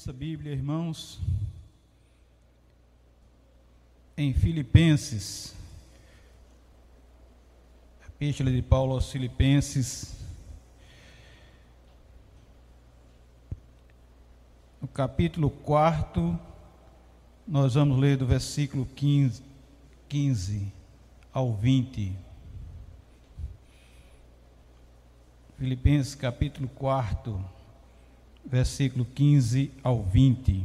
nossa Bíblia, irmãos, em Filipenses, Epístola de Paulo aos Filipenses, capítulo 4, nós vamos ler do versículo 15, 15 ao 20. Filipenses capítulo 4 versículo 15 ao 20.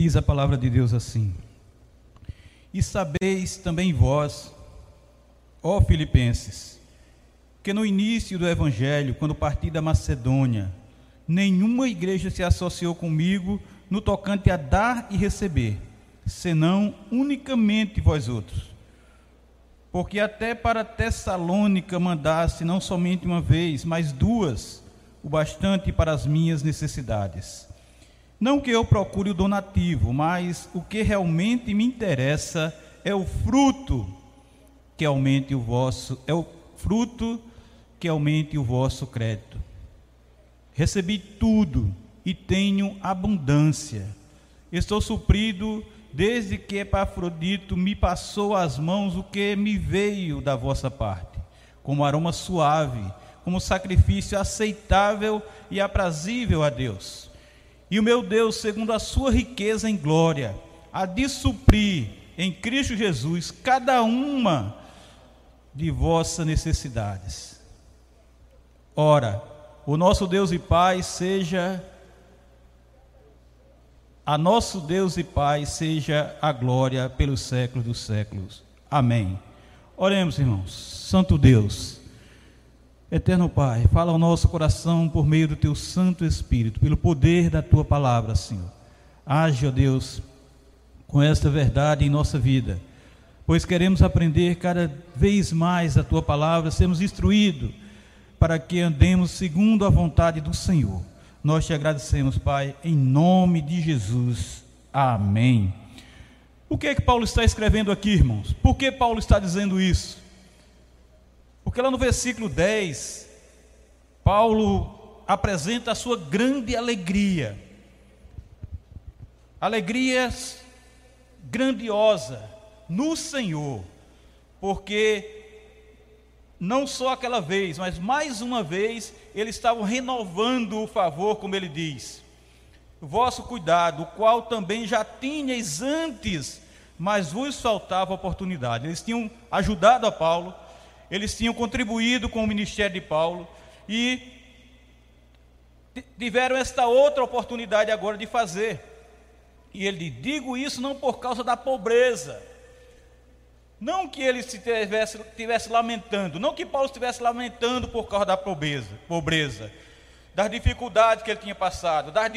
Diz a palavra de Deus assim: E sabeis também vós, ó Filipenses, que no início do Evangelho, quando parti da Macedônia, nenhuma igreja se associou comigo no tocante a dar e receber, senão unicamente vós outros. Porque até para Tessalônica mandasse não somente uma vez, mas duas, o bastante para as minhas necessidades. Não que eu procure o donativo, mas o que realmente me interessa é o fruto que aumente o vosso, é o fruto que aumente o vosso crédito. Recebi tudo e tenho abundância. Estou suprido desde que Epafrodito me passou às mãos o que me veio da vossa parte, como aroma suave, como sacrifício aceitável e aprazível a Deus. E o meu Deus, segundo a sua riqueza em glória, há de suprir em Cristo Jesus cada uma de vossas necessidades. Ora, o nosso Deus e Pai seja a nosso Deus e Pai seja a glória pelos séculos dos séculos. Amém. Oremos, irmãos. Santo Deus, Eterno Pai, fala ao nosso coração por meio do teu Santo Espírito, pelo poder da tua palavra, Senhor. Age, ó Deus, com esta verdade em nossa vida, pois queremos aprender cada vez mais a tua palavra, sermos instruídos para que andemos segundo a vontade do Senhor. Nós te agradecemos, Pai, em nome de Jesus. Amém. O que é que Paulo está escrevendo aqui, irmãos? Por que Paulo está dizendo isso? Porque lá no versículo 10, Paulo apresenta a sua grande alegria. Alegria grandiosa no Senhor, porque não só aquela vez, mas mais uma vez, eles estavam renovando o favor, como ele diz. Vosso cuidado, o qual também já tinhais antes, mas vos faltava oportunidade. Eles tinham ajudado a Paulo, eles tinham contribuído com o ministério de Paulo e tiveram esta outra oportunidade agora de fazer. E ele diz: digo isso não por causa da pobreza. Não que ele se estivesse, estivesse lamentando, não que Paulo estivesse lamentando por causa da pobreza, pobreza das dificuldades que ele tinha passado, da,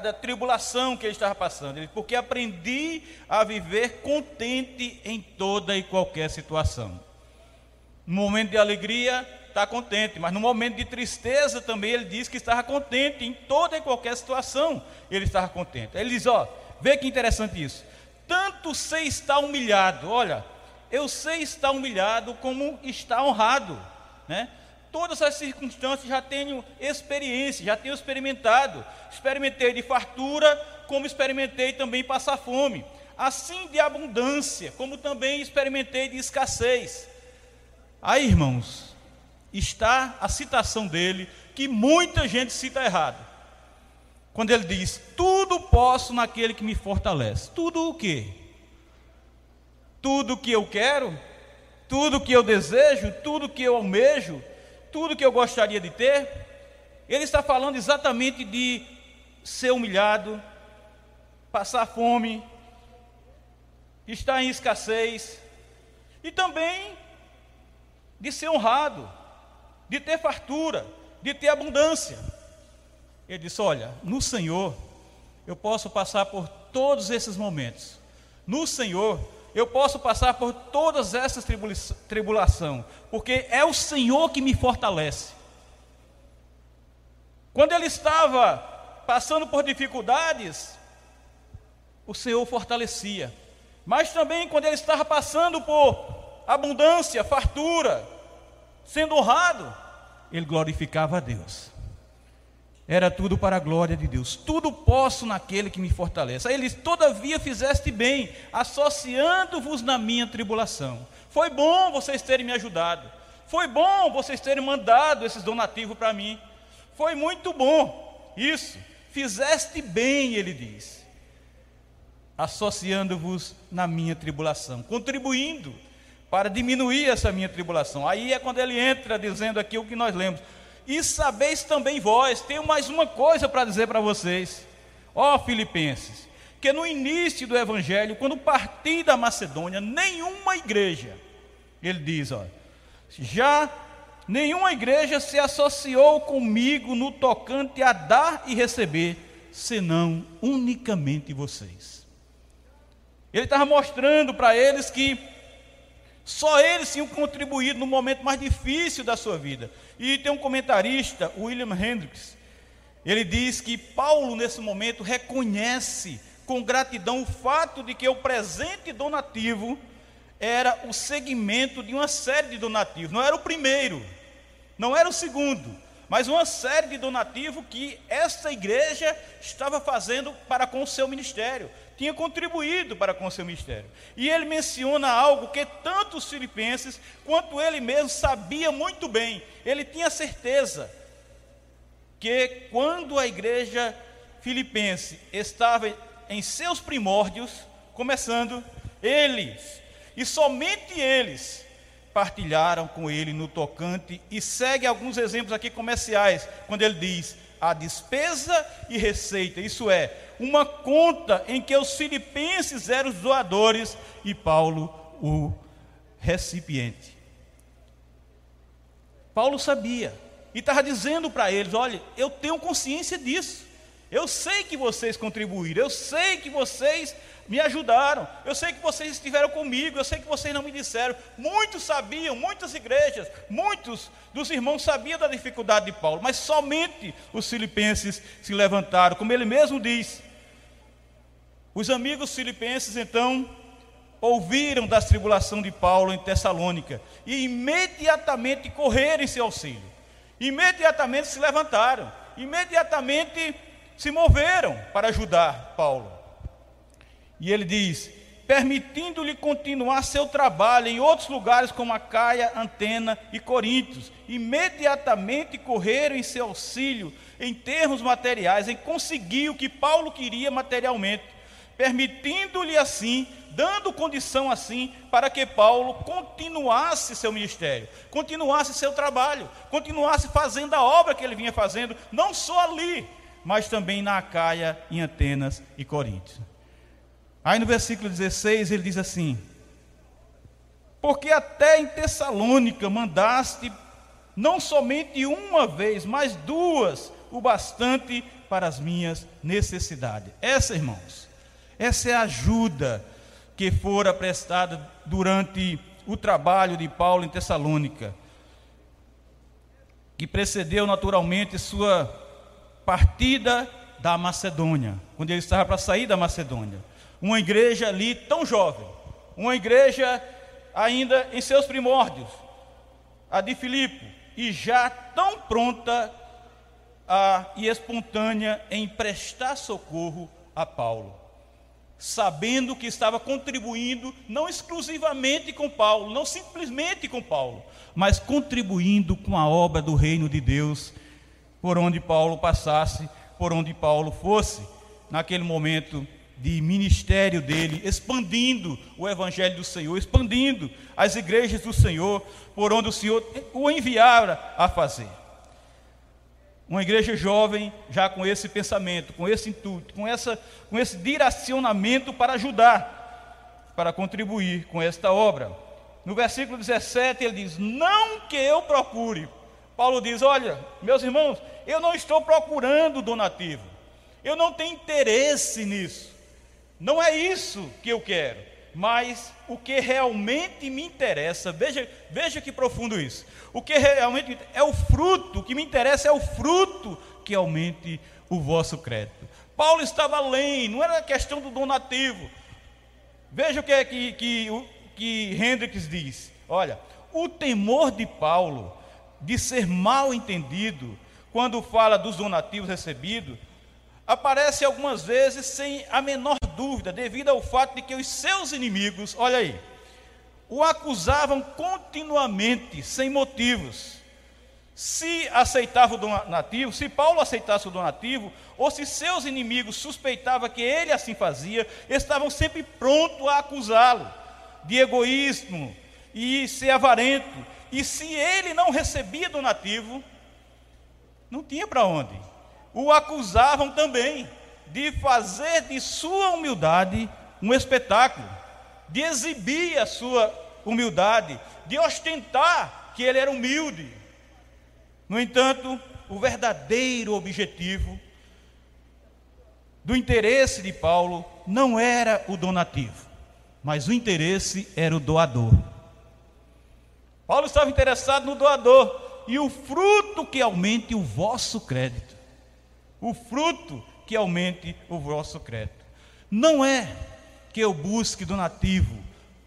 da, tribulação que ele estava passando, porque aprendi a viver contente em toda e qualquer situação. No momento de alegria, está contente, mas no momento de tristeza também ele diz que estava contente, em toda e qualquer situação ele estava contente. Ele diz: Ó, vê que interessante isso. Tanto sei estar humilhado, olha, eu sei estar humilhado como está honrado, né? Todas as circunstâncias já tenho experiência, já tenho experimentado. Experimentei de fartura, como experimentei também passar fome. Assim de abundância, como também experimentei de escassez. Aí, irmãos, está a citação dele, que muita gente cita errado. Quando ele diz: Tudo posso naquele que me fortalece. Tudo o quê? Tudo o que eu quero, tudo o que eu desejo, tudo o que eu almejo, tudo o que eu gostaria de ter. Ele está falando exatamente de ser humilhado, passar fome, estar em escassez e também de ser honrado, de ter fartura, de ter abundância. Ele disse: Olha, no Senhor eu posso passar por todos esses momentos. No Senhor eu posso passar por todas essas tribula tribulação, porque é o Senhor que me fortalece. Quando ele estava passando por dificuldades, o Senhor fortalecia. Mas também quando ele estava passando por abundância, fartura, sendo honrado, ele glorificava a Deus. Era tudo para a glória de Deus. Tudo posso naquele que me fortalece. Aí ele diz: Todavia fizeste bem, associando-vos na minha tribulação. Foi bom vocês terem me ajudado. Foi bom vocês terem mandado esses donativos para mim. Foi muito bom. Isso. Fizeste bem, ele diz. Associando-vos na minha tribulação, contribuindo para diminuir essa minha tribulação. Aí é quando ele entra dizendo aqui o que nós lemos: e sabeis também vós, tenho mais uma coisa para dizer para vocês, ó Filipenses, que no início do Evangelho, quando parti da Macedônia, nenhuma igreja, ele diz, ó, já nenhuma igreja se associou comigo no tocante a dar e receber, senão unicamente vocês. Ele estava mostrando para eles que só eles tinham contribuído no momento mais difícil da sua vida. E tem um comentarista, William Hendricks, ele diz que Paulo, nesse momento, reconhece com gratidão o fato de que o presente donativo era o segmento de uma série de donativos, não era o primeiro, não era o segundo, mas uma série de donativos que essa igreja estava fazendo para com o seu ministério, tinha contribuído para com o seu ministério. E ele menciona algo que tanto os filipenses quanto ele mesmo sabia muito bem. Ele tinha certeza que quando a igreja filipense estava em seus primórdios, começando, eles, e somente eles, partilharam com ele no tocante, e segue alguns exemplos aqui comerciais, quando ele diz: a despesa e receita, isso é, uma conta em que os filipenses eram os doadores e Paulo o recipiente. Paulo sabia e estava dizendo para eles: olha, eu tenho consciência disso. Eu sei que vocês contribuíram, eu sei que vocês me ajudaram, eu sei que vocês estiveram comigo, eu sei que vocês não me disseram. Muitos sabiam, muitas igrejas, muitos dos irmãos sabiam da dificuldade de Paulo, mas somente os filipenses se levantaram, como ele mesmo diz. Os amigos filipenses então ouviram da tribulação de Paulo em Tessalônica e imediatamente correram em seu auxílio. Imediatamente se levantaram, imediatamente se moveram para ajudar Paulo. E ele diz: permitindo-lhe continuar seu trabalho em outros lugares como a Caia, Antena e Coríntios. Imediatamente correram em seu auxílio em termos materiais, em conseguir o que Paulo queria materialmente, permitindo-lhe assim, dando condição assim, para que Paulo continuasse seu ministério, continuasse seu trabalho, continuasse fazendo a obra que ele vinha fazendo, não só ali, mas também na Caia, em Atenas e Coríntios. Aí no versículo 16 ele diz assim: Porque até em Tessalônica mandaste não somente uma vez, mas duas, o bastante para as minhas necessidades. Essa, irmãos, essa é a ajuda que fora prestada durante o trabalho de Paulo em Tessalônica, que precedeu naturalmente sua partida da Macedônia, quando ele estava para sair da Macedônia uma igreja ali tão jovem, uma igreja ainda em seus primórdios, a de Filipe, e já tão pronta a, e espontânea em prestar socorro a Paulo, sabendo que estava contribuindo não exclusivamente com Paulo, não simplesmente com Paulo, mas contribuindo com a obra do reino de Deus, por onde Paulo passasse, por onde Paulo fosse. Naquele momento, de ministério dele, expandindo o evangelho do Senhor, expandindo as igrejas do Senhor, por onde o Senhor o enviara a fazer. Uma igreja jovem, já com esse pensamento, com esse intuito, com, essa, com esse direcionamento para ajudar para contribuir com esta obra. No versículo 17 ele diz: Não que eu procure. Paulo diz: Olha, meus irmãos, eu não estou procurando donativo, eu não tenho interesse nisso, não é isso que eu quero, mas o que realmente me interessa, veja, veja que profundo isso, o que realmente é o fruto, o que me interessa é o fruto que aumente o vosso crédito. Paulo estava além, não era questão do donativo. Veja o que é que, que, que Hendricks diz: olha, o temor de Paulo de ser mal entendido quando fala dos donativos recebidos, aparece algumas vezes sem a menor dúvida, devido ao fato de que os seus inimigos, olha aí, o acusavam continuamente, sem motivos. Se aceitava o donativo, se Paulo aceitasse o donativo, ou se seus inimigos suspeitavam que ele assim fazia, estavam sempre prontos a acusá-lo de egoísmo e ser avarento. E se ele não recebia donativo, não tinha para onde. O acusavam também de fazer de sua humildade um espetáculo, de exibir a sua humildade, de ostentar que ele era humilde. No entanto, o verdadeiro objetivo do interesse de Paulo não era o donativo, mas o interesse era o doador. Paulo estava interessado no doador e o fruto que aumente o vosso crédito. O fruto que aumente o vosso crédito. Não é que eu busque donativo,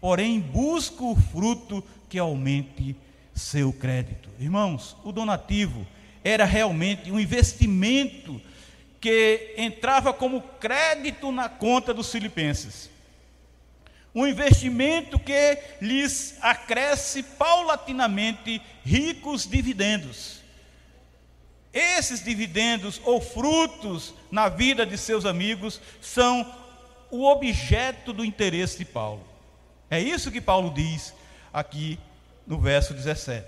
porém busco o fruto que aumente seu crédito. Irmãos, o donativo era realmente um investimento que entrava como crédito na conta dos filipenses um investimento que lhes acresce paulatinamente ricos dividendos. Esses dividendos ou frutos na vida de seus amigos são o objeto do interesse de Paulo. É isso que Paulo diz aqui no verso 17.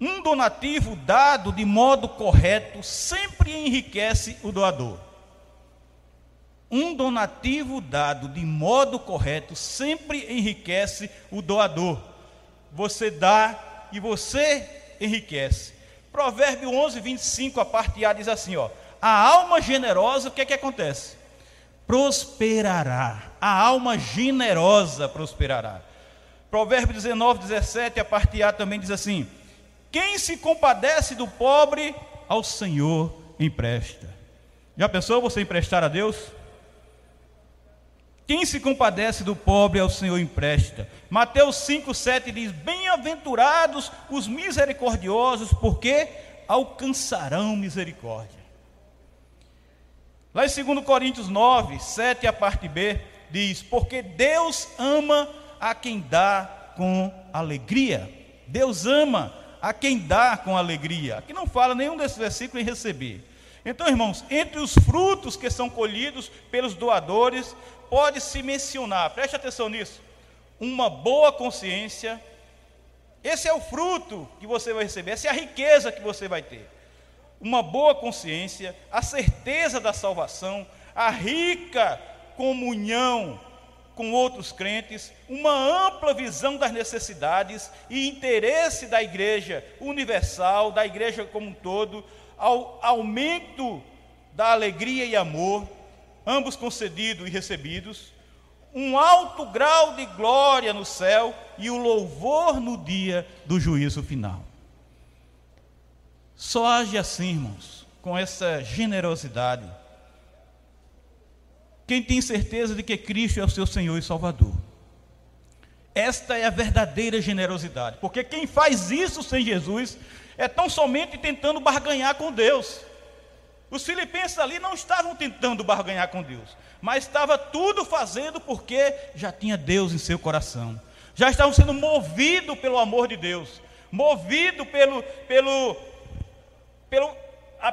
Um donativo dado de modo correto sempre enriquece o doador. Um donativo dado de modo correto sempre enriquece o doador. Você dá e você enriquece. Provérbio 11, 25, a parte A diz assim: ó, A alma generosa, o que é que acontece? Prosperará. A alma generosa prosperará. Provérbio 19, 17, a parte A também diz assim: Quem se compadece do pobre, ao Senhor empresta. Já pensou você emprestar a Deus? Quem se compadece do pobre ao Senhor empresta. Mateus 5,7 diz: Bem-aventurados os misericordiosos, porque alcançarão misericórdia. Lá em 2 Coríntios 9, 7, a parte B, diz: Porque Deus ama a quem dá com alegria. Deus ama a quem dá com alegria. Aqui não fala nenhum desses versículos em receber. Então, irmãos, entre os frutos que são colhidos pelos doadores, pode-se mencionar, preste atenção nisso, uma boa consciência. Esse é o fruto que você vai receber, essa é a riqueza que você vai ter. Uma boa consciência, a certeza da salvação, a rica comunhão com outros crentes, uma ampla visão das necessidades e interesse da igreja universal, da igreja como um todo, ao aumento da alegria e amor, ambos concedidos e recebidos, um alto grau de glória no céu e o louvor no dia do juízo final. Só age assim, irmãos, com essa generosidade. Quem tem certeza de que Cristo é o seu Senhor e Salvador. Esta é a verdadeira generosidade, porque quem faz isso sem Jesus é tão somente tentando barganhar com Deus. Os filipenses ali não estavam tentando barganhar com Deus, mas estava tudo fazendo porque já tinha Deus em seu coração. Já estavam sendo movidos pelo amor de Deus, movidos pelo, pelo, pelo,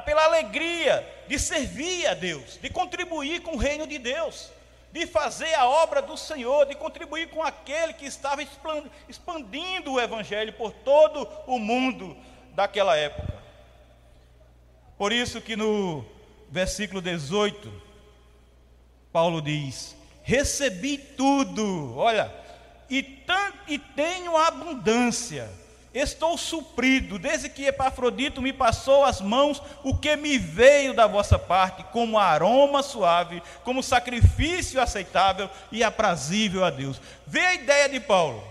pela alegria de servir a Deus, de contribuir com o reino de Deus, de fazer a obra do Senhor, de contribuir com aquele que estava expandindo o Evangelho por todo o mundo daquela época. Por isso que no versículo 18, Paulo diz: recebi tudo, olha, e, tanto, e tenho abundância Estou suprido, desde que Epafrodito me passou as mãos, o que me veio da vossa parte, como aroma suave, como sacrifício aceitável e aprazível a Deus. Vê a ideia de Paulo.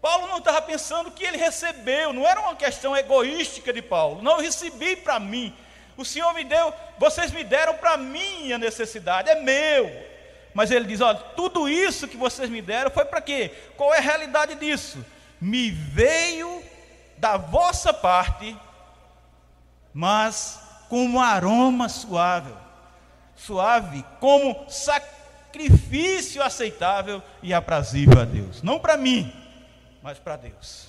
Paulo não estava pensando que ele recebeu, não era uma questão egoística de Paulo. Não, recebi para mim. O Senhor me deu, vocês me deram para minha necessidade, é meu. Mas ele diz: olha, tudo isso que vocês me deram foi para quê? Qual é a realidade disso? me veio da vossa parte, mas como aroma suave, suave, como sacrifício aceitável e aprazível a Deus. Não para mim, mas para Deus.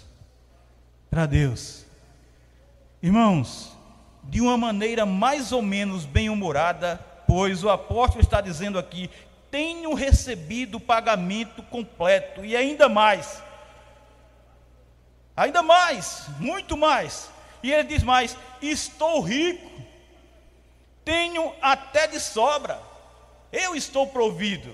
Para Deus. Irmãos, de uma maneira mais ou menos bem-humorada, pois o apóstolo está dizendo aqui: tenho recebido o pagamento completo, e ainda mais Ainda mais, muito mais. E ele diz mais: estou rico, tenho até de sobra, eu estou provido.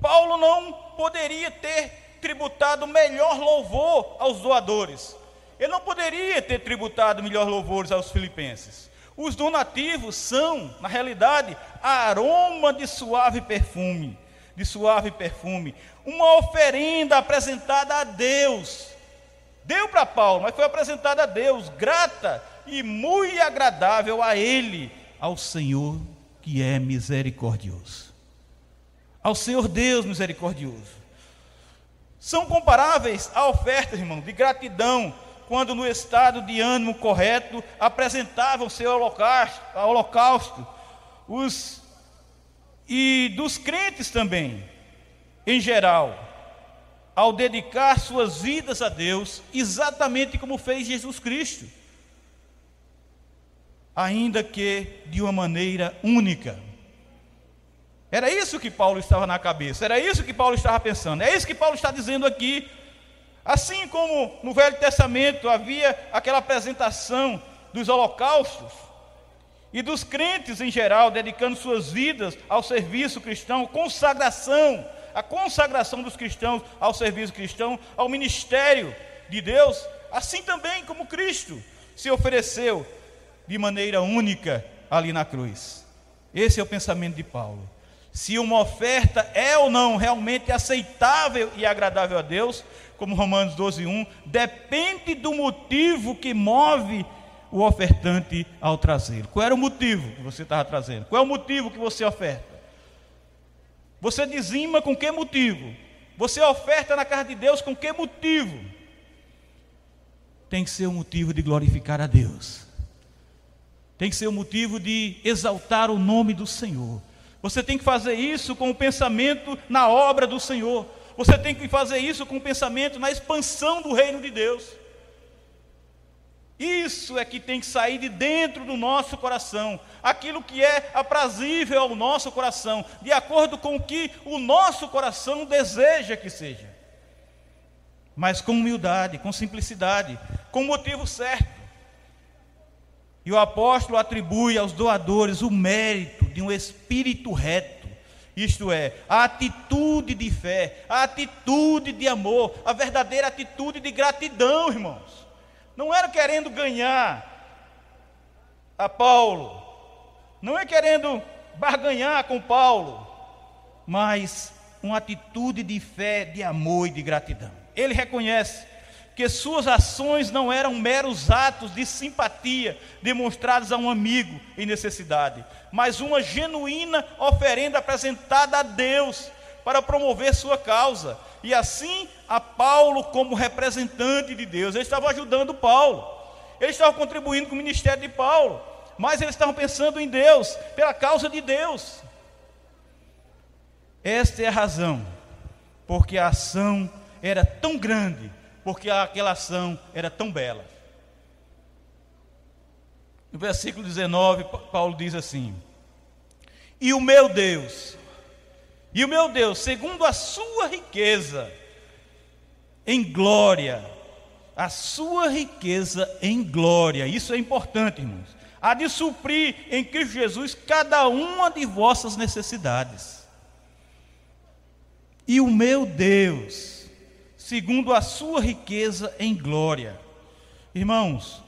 Paulo não poderia ter tributado melhor louvor aos doadores. Ele não poderia ter tributado melhor louvores aos filipenses. Os donativos são, na realidade, aroma de suave perfume, de suave perfume, uma oferenda apresentada a Deus Deu para Paulo, mas foi apresentada a Deus, grata e muito agradável a Ele, ao Senhor que é misericordioso. Ao Senhor Deus misericordioso. São comparáveis a ofertas, irmão, de gratidão, quando no estado de ânimo correto apresentavam seu holocausto, holocausto os, e dos crentes também, em geral ao dedicar suas vidas a Deus, exatamente como fez Jesus Cristo, ainda que de uma maneira única. Era isso que Paulo estava na cabeça, era isso que Paulo estava pensando, é isso que Paulo está dizendo aqui. Assim como no Velho Testamento havia aquela apresentação dos holocaustos, e dos crentes em geral, dedicando suas vidas ao serviço cristão, consagração, a consagração dos cristãos ao serviço cristão, ao ministério de Deus, assim também como Cristo se ofereceu de maneira única ali na cruz. Esse é o pensamento de Paulo. Se uma oferta é ou não realmente aceitável e agradável a Deus, como Romanos 12:1, depende do motivo que move o ofertante ao trazê-lo. Qual era o motivo que você estava trazendo? Qual é o motivo que você oferta? Você dizima com que motivo? Você oferta na casa de Deus com que motivo? Tem que ser o um motivo de glorificar a Deus. Tem que ser o um motivo de exaltar o nome do Senhor. Você tem que fazer isso com o pensamento na obra do Senhor. Você tem que fazer isso com o pensamento na expansão do reino de Deus. Isso é que tem que sair de dentro do nosso coração, aquilo que é aprazível ao nosso coração, de acordo com o que o nosso coração deseja que seja. Mas com humildade, com simplicidade, com motivo certo. E o apóstolo atribui aos doadores o mérito de um espírito reto, isto é, a atitude de fé, a atitude de amor, a verdadeira atitude de gratidão, irmãos. Não era querendo ganhar a Paulo, não é querendo barganhar com Paulo, mas uma atitude de fé, de amor e de gratidão. Ele reconhece que suas ações não eram meros atos de simpatia demonstrados a um amigo em necessidade, mas uma genuína oferenda apresentada a Deus para promover sua causa, e assim a Paulo como representante de Deus. Eles estavam ajudando Paulo, eles estavam contribuindo com o ministério de Paulo, mas eles estavam pensando em Deus, pela causa de Deus. Esta é a razão, porque a ação era tão grande, porque aquela ação era tão bela. No versículo 19, Paulo diz assim: E o meu Deus, e o meu Deus, segundo a sua riqueza em glória, a sua riqueza em glória, isso é importante, irmãos, há de suprir em Cristo Jesus cada uma de vossas necessidades. E o meu Deus, segundo a sua riqueza em glória. Irmãos,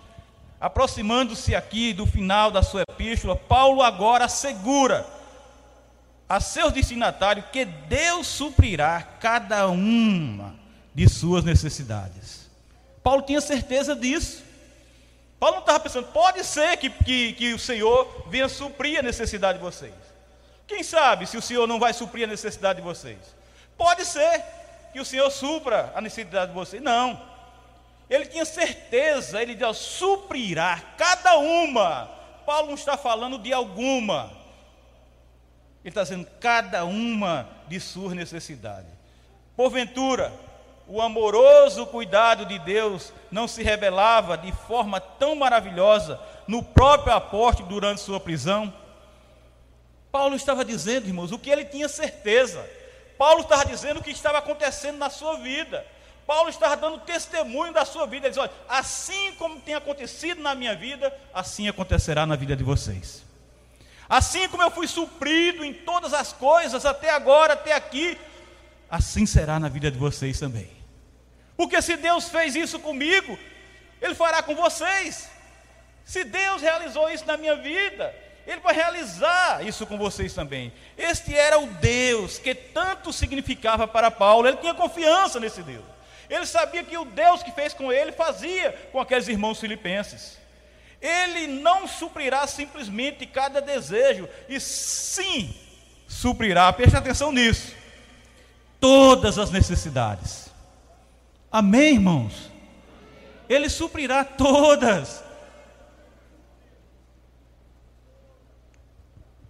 aproximando-se aqui do final da sua epístola, Paulo agora assegura a seus destinatários que Deus suprirá cada uma de suas necessidades. Paulo tinha certeza disso. Paulo não estava pensando, pode ser que, que, que o Senhor venha suprir a necessidade de vocês. Quem sabe se o Senhor não vai suprir a necessidade de vocês? Pode ser que o Senhor supra a necessidade de vocês. Não. Ele tinha certeza, ele disse, suprirá cada uma. Paulo não está falando de alguma. Ele está dizendo cada uma de suas necessidades. Porventura, o amoroso cuidado de Deus não se revelava de forma tão maravilhosa no próprio apóstolo durante sua prisão? Paulo estava dizendo, irmãos, o que ele tinha certeza. Paulo estava dizendo o que estava acontecendo na sua vida. Paulo estava dando testemunho da sua vida. Ele diz: olha, assim como tem acontecido na minha vida, assim acontecerá na vida de vocês. Assim como eu fui suprido em todas as coisas até agora, até aqui, assim será na vida de vocês também. Porque se Deus fez isso comigo, Ele fará com vocês. Se Deus realizou isso na minha vida, Ele vai realizar isso com vocês também. Este era o Deus que tanto significava para Paulo, ele tinha confiança nesse Deus. Ele sabia que o Deus que fez com ele fazia com aqueles irmãos filipenses. Ele não suprirá simplesmente cada desejo, e sim suprirá, preste atenção nisso, todas as necessidades. Amém, irmãos? Ele suprirá todas.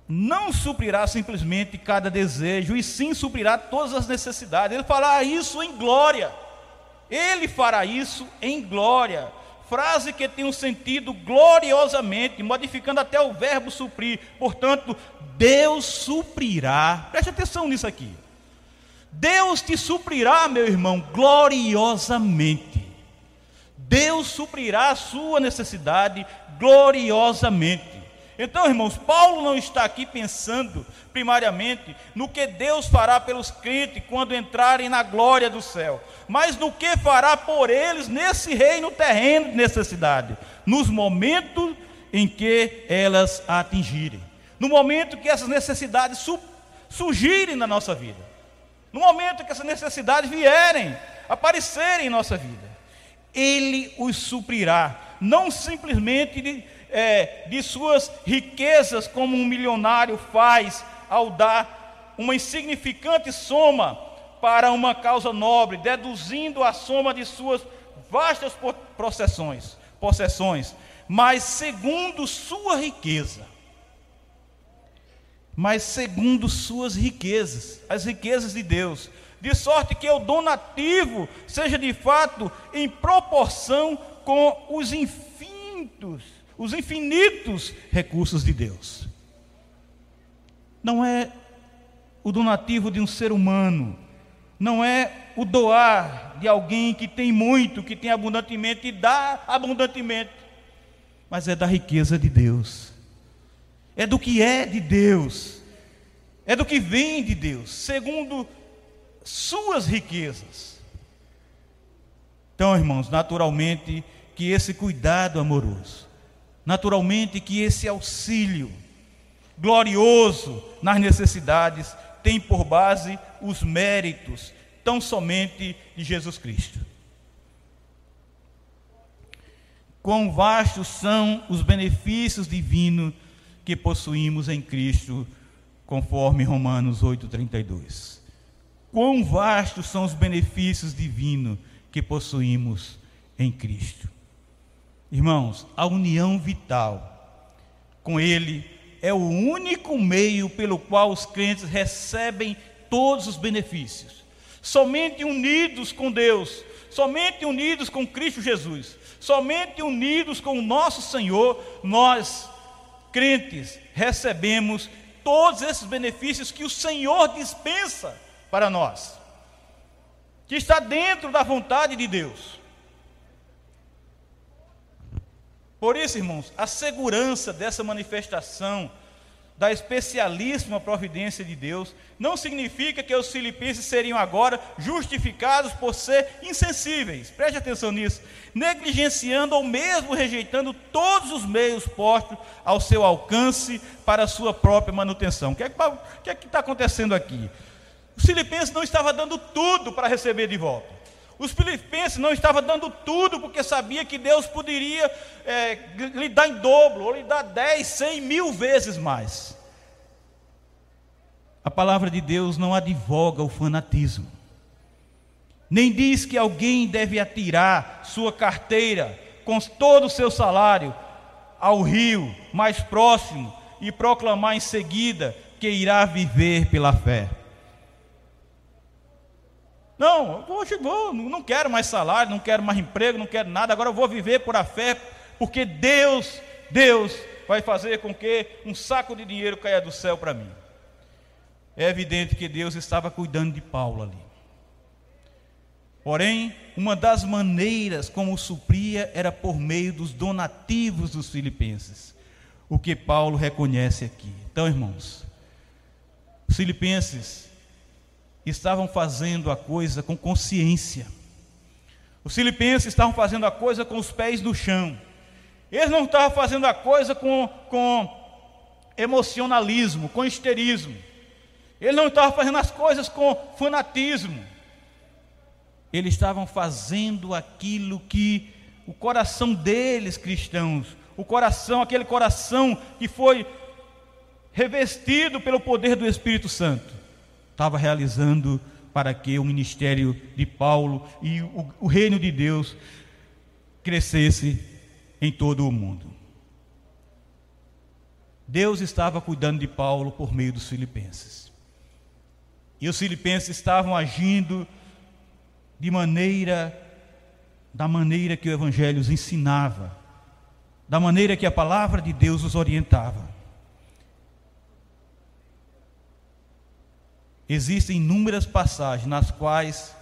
Não suprirá simplesmente cada desejo, e sim suprirá todas as necessidades. Ele fará isso em glória. Ele fará isso em glória. Frase que tem um sentido gloriosamente, modificando até o verbo suprir. Portanto, Deus suprirá. Preste atenção nisso aqui. Deus te suprirá, meu irmão, gloriosamente. Deus suprirá a sua necessidade gloriosamente. Então, irmãos, Paulo não está aqui pensando primariamente no que Deus fará pelos crentes quando entrarem na glória do céu, mas no que fará por eles nesse reino terreno de necessidade, nos momentos em que elas atingirem, no momento que essas necessidades surgirem na nossa vida. No momento que essas necessidades vierem, aparecerem em nossa vida, Ele os suprirá, não simplesmente de, é, de suas riquezas, como um milionário faz ao dar uma insignificante soma para uma causa nobre, deduzindo a soma de suas vastas possessões, possessões, mas segundo sua riqueza mas segundo suas riquezas, as riquezas de Deus, de sorte que o donativo seja de fato em proporção com os infinitos, os infinitos recursos de Deus. Não é o donativo de um ser humano, não é o doar de alguém que tem muito, que tem abundantemente e dá abundantemente, mas é da riqueza de Deus é do que é de Deus, é do que vem de Deus, segundo suas riquezas. Então, irmãos, naturalmente que esse cuidado amoroso, naturalmente que esse auxílio glorioso nas necessidades tem por base os méritos tão somente de Jesus Cristo. Quão vastos são os benefícios divinos que possuímos em Cristo, conforme Romanos 8:32. Quão vastos são os benefícios divinos que possuímos em Cristo. Irmãos, a união vital com Ele é o único meio pelo qual os crentes recebem todos os benefícios. Somente unidos com Deus, somente unidos com Cristo Jesus, somente unidos com o nosso Senhor, nós crentes, recebemos todos esses benefícios que o Senhor dispensa para nós, que está dentro da vontade de Deus. Por isso, irmãos, a segurança dessa manifestação da especialíssima providência de Deus, não significa que os filipenses seriam agora justificados por ser insensíveis. Preste atenção nisso. Negligenciando ou mesmo rejeitando todos os meios postos ao seu alcance para a sua própria manutenção. O que é que é está acontecendo aqui? Os filipenses não estavam dando tudo para receber de volta. Os filipenses não estavam dando tudo porque sabia que Deus poderia é, lhe dar em dobro, ou lhe dar 10, 100 mil vezes mais. A palavra de Deus não advoga o fanatismo, nem diz que alguém deve atirar sua carteira com todo o seu salário ao rio mais próximo e proclamar em seguida que irá viver pela fé. Não, hoje vou, não quero mais salário, não quero mais emprego, não quero nada, agora eu vou viver por a fé, porque Deus, Deus vai fazer com que um saco de dinheiro caia do céu para mim. É evidente que Deus estava cuidando de Paulo ali. Porém, uma das maneiras como supria era por meio dos donativos dos filipenses, o que Paulo reconhece aqui. Então, irmãos, os filipenses estavam fazendo a coisa com consciência. Os filipenses estavam fazendo a coisa com os pés no chão. Eles não estavam fazendo a coisa com, com emocionalismo, com histerismo. Eles não estavam fazendo as coisas com fanatismo. Eles estavam fazendo aquilo que o coração deles, cristãos, o coração, aquele coração que foi revestido pelo poder do Espírito Santo, estava realizando para que o ministério de Paulo e o, o reino de Deus crescesse em todo o mundo. Deus estava cuidando de Paulo por meio dos filipenses. E os filipenses estavam agindo de maneira da maneira que o evangelho os ensinava, da maneira que a palavra de Deus os orientava. Existem inúmeras passagens nas quais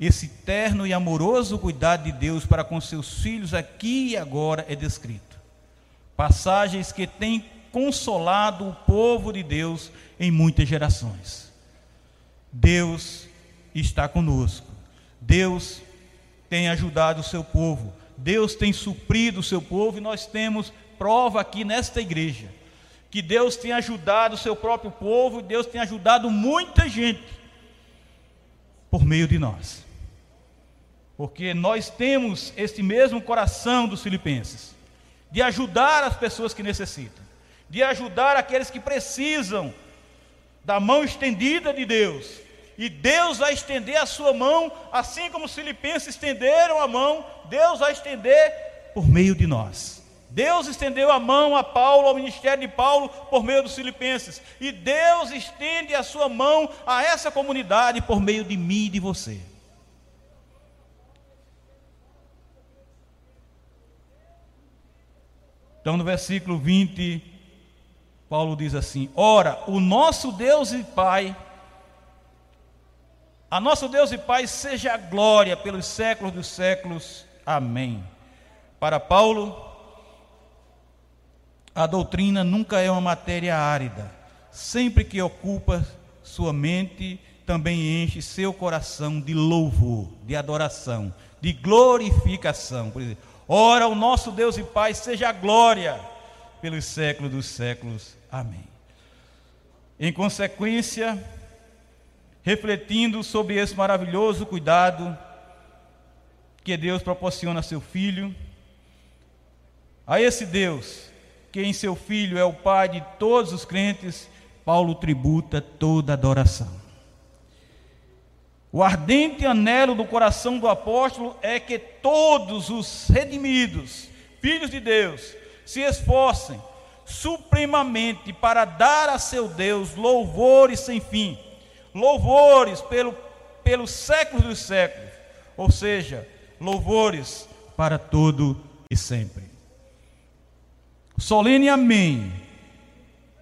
esse terno e amoroso cuidado de Deus para com seus filhos aqui e agora é descrito. Passagens que têm consolado o povo de Deus em muitas gerações. Deus está conosco. Deus tem ajudado o seu povo. Deus tem suprido o seu povo e nós temos prova aqui nesta igreja que Deus tem ajudado o seu próprio povo, Deus tem ajudado muita gente por meio de nós. Porque nós temos esse mesmo coração dos filipenses, de ajudar as pessoas que necessitam, de ajudar aqueles que precisam da mão estendida de Deus. E Deus vai estender a sua mão, assim como os filipenses estenderam a mão, Deus vai estender por meio de nós. Deus estendeu a mão a Paulo, ao ministério de Paulo, por meio dos Filipenses. E Deus estende a sua mão a essa comunidade por meio de mim e de você. Então, no versículo 20, Paulo diz assim: Ora, o nosso Deus e Pai, a nosso Deus e Pai seja a glória pelos séculos dos séculos. Amém. Para Paulo, a doutrina nunca é uma matéria árida. Sempre que ocupa sua mente, também enche seu coração de louvor, de adoração, de glorificação. Por exemplo, ora o nosso Deus e Pai seja a glória pelos séculos dos séculos. Amém. Em consequência, refletindo sobre esse maravilhoso cuidado que Deus proporciona a seu filho, a esse Deus que em seu Filho é o Pai de todos os crentes, Paulo tributa toda adoração. O ardente anelo do coração do apóstolo é que todos os redimidos, filhos de Deus, se esforcem supremamente para dar a seu Deus louvores sem fim, louvores pelo, pelos séculos dos séculos, ou seja, louvores para todo e sempre solene amém,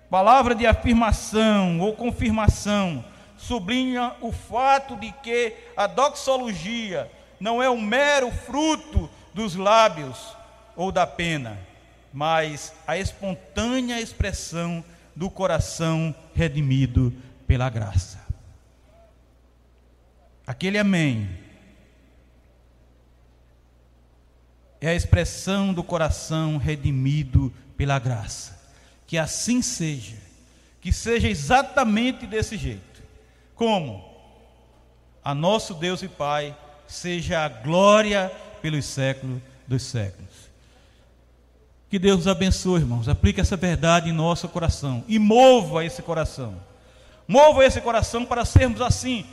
palavra de afirmação ou confirmação, sublinha o fato de que a doxologia não é um mero fruto dos lábios ou da pena, mas a espontânea expressão do coração redimido pela graça. Aquele amém é a expressão do coração redimido pela graça. Que assim seja, que seja exatamente desse jeito. Como? A nosso Deus e Pai seja a glória pelos séculos dos séculos. Que Deus nos abençoe, irmãos. Aplique essa verdade em nosso coração e mova esse coração. Mova esse coração para sermos assim,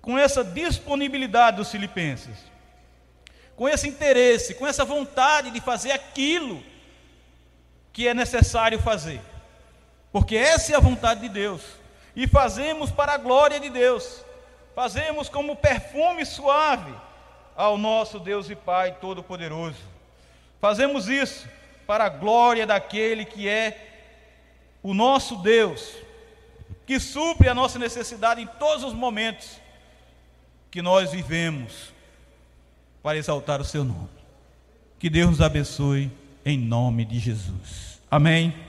com essa disponibilidade dos filipenses, com esse interesse, com essa vontade de fazer aquilo que é necessário fazer. Porque essa é a vontade de Deus. E fazemos para a glória de Deus. Fazemos como perfume suave ao nosso Deus e Pai Todo-Poderoso. Fazemos isso para a glória daquele que é o nosso Deus, que supre a nossa necessidade em todos os momentos que nós vivemos para exaltar o seu nome. Que Deus nos abençoe em nome de Jesus. Amém.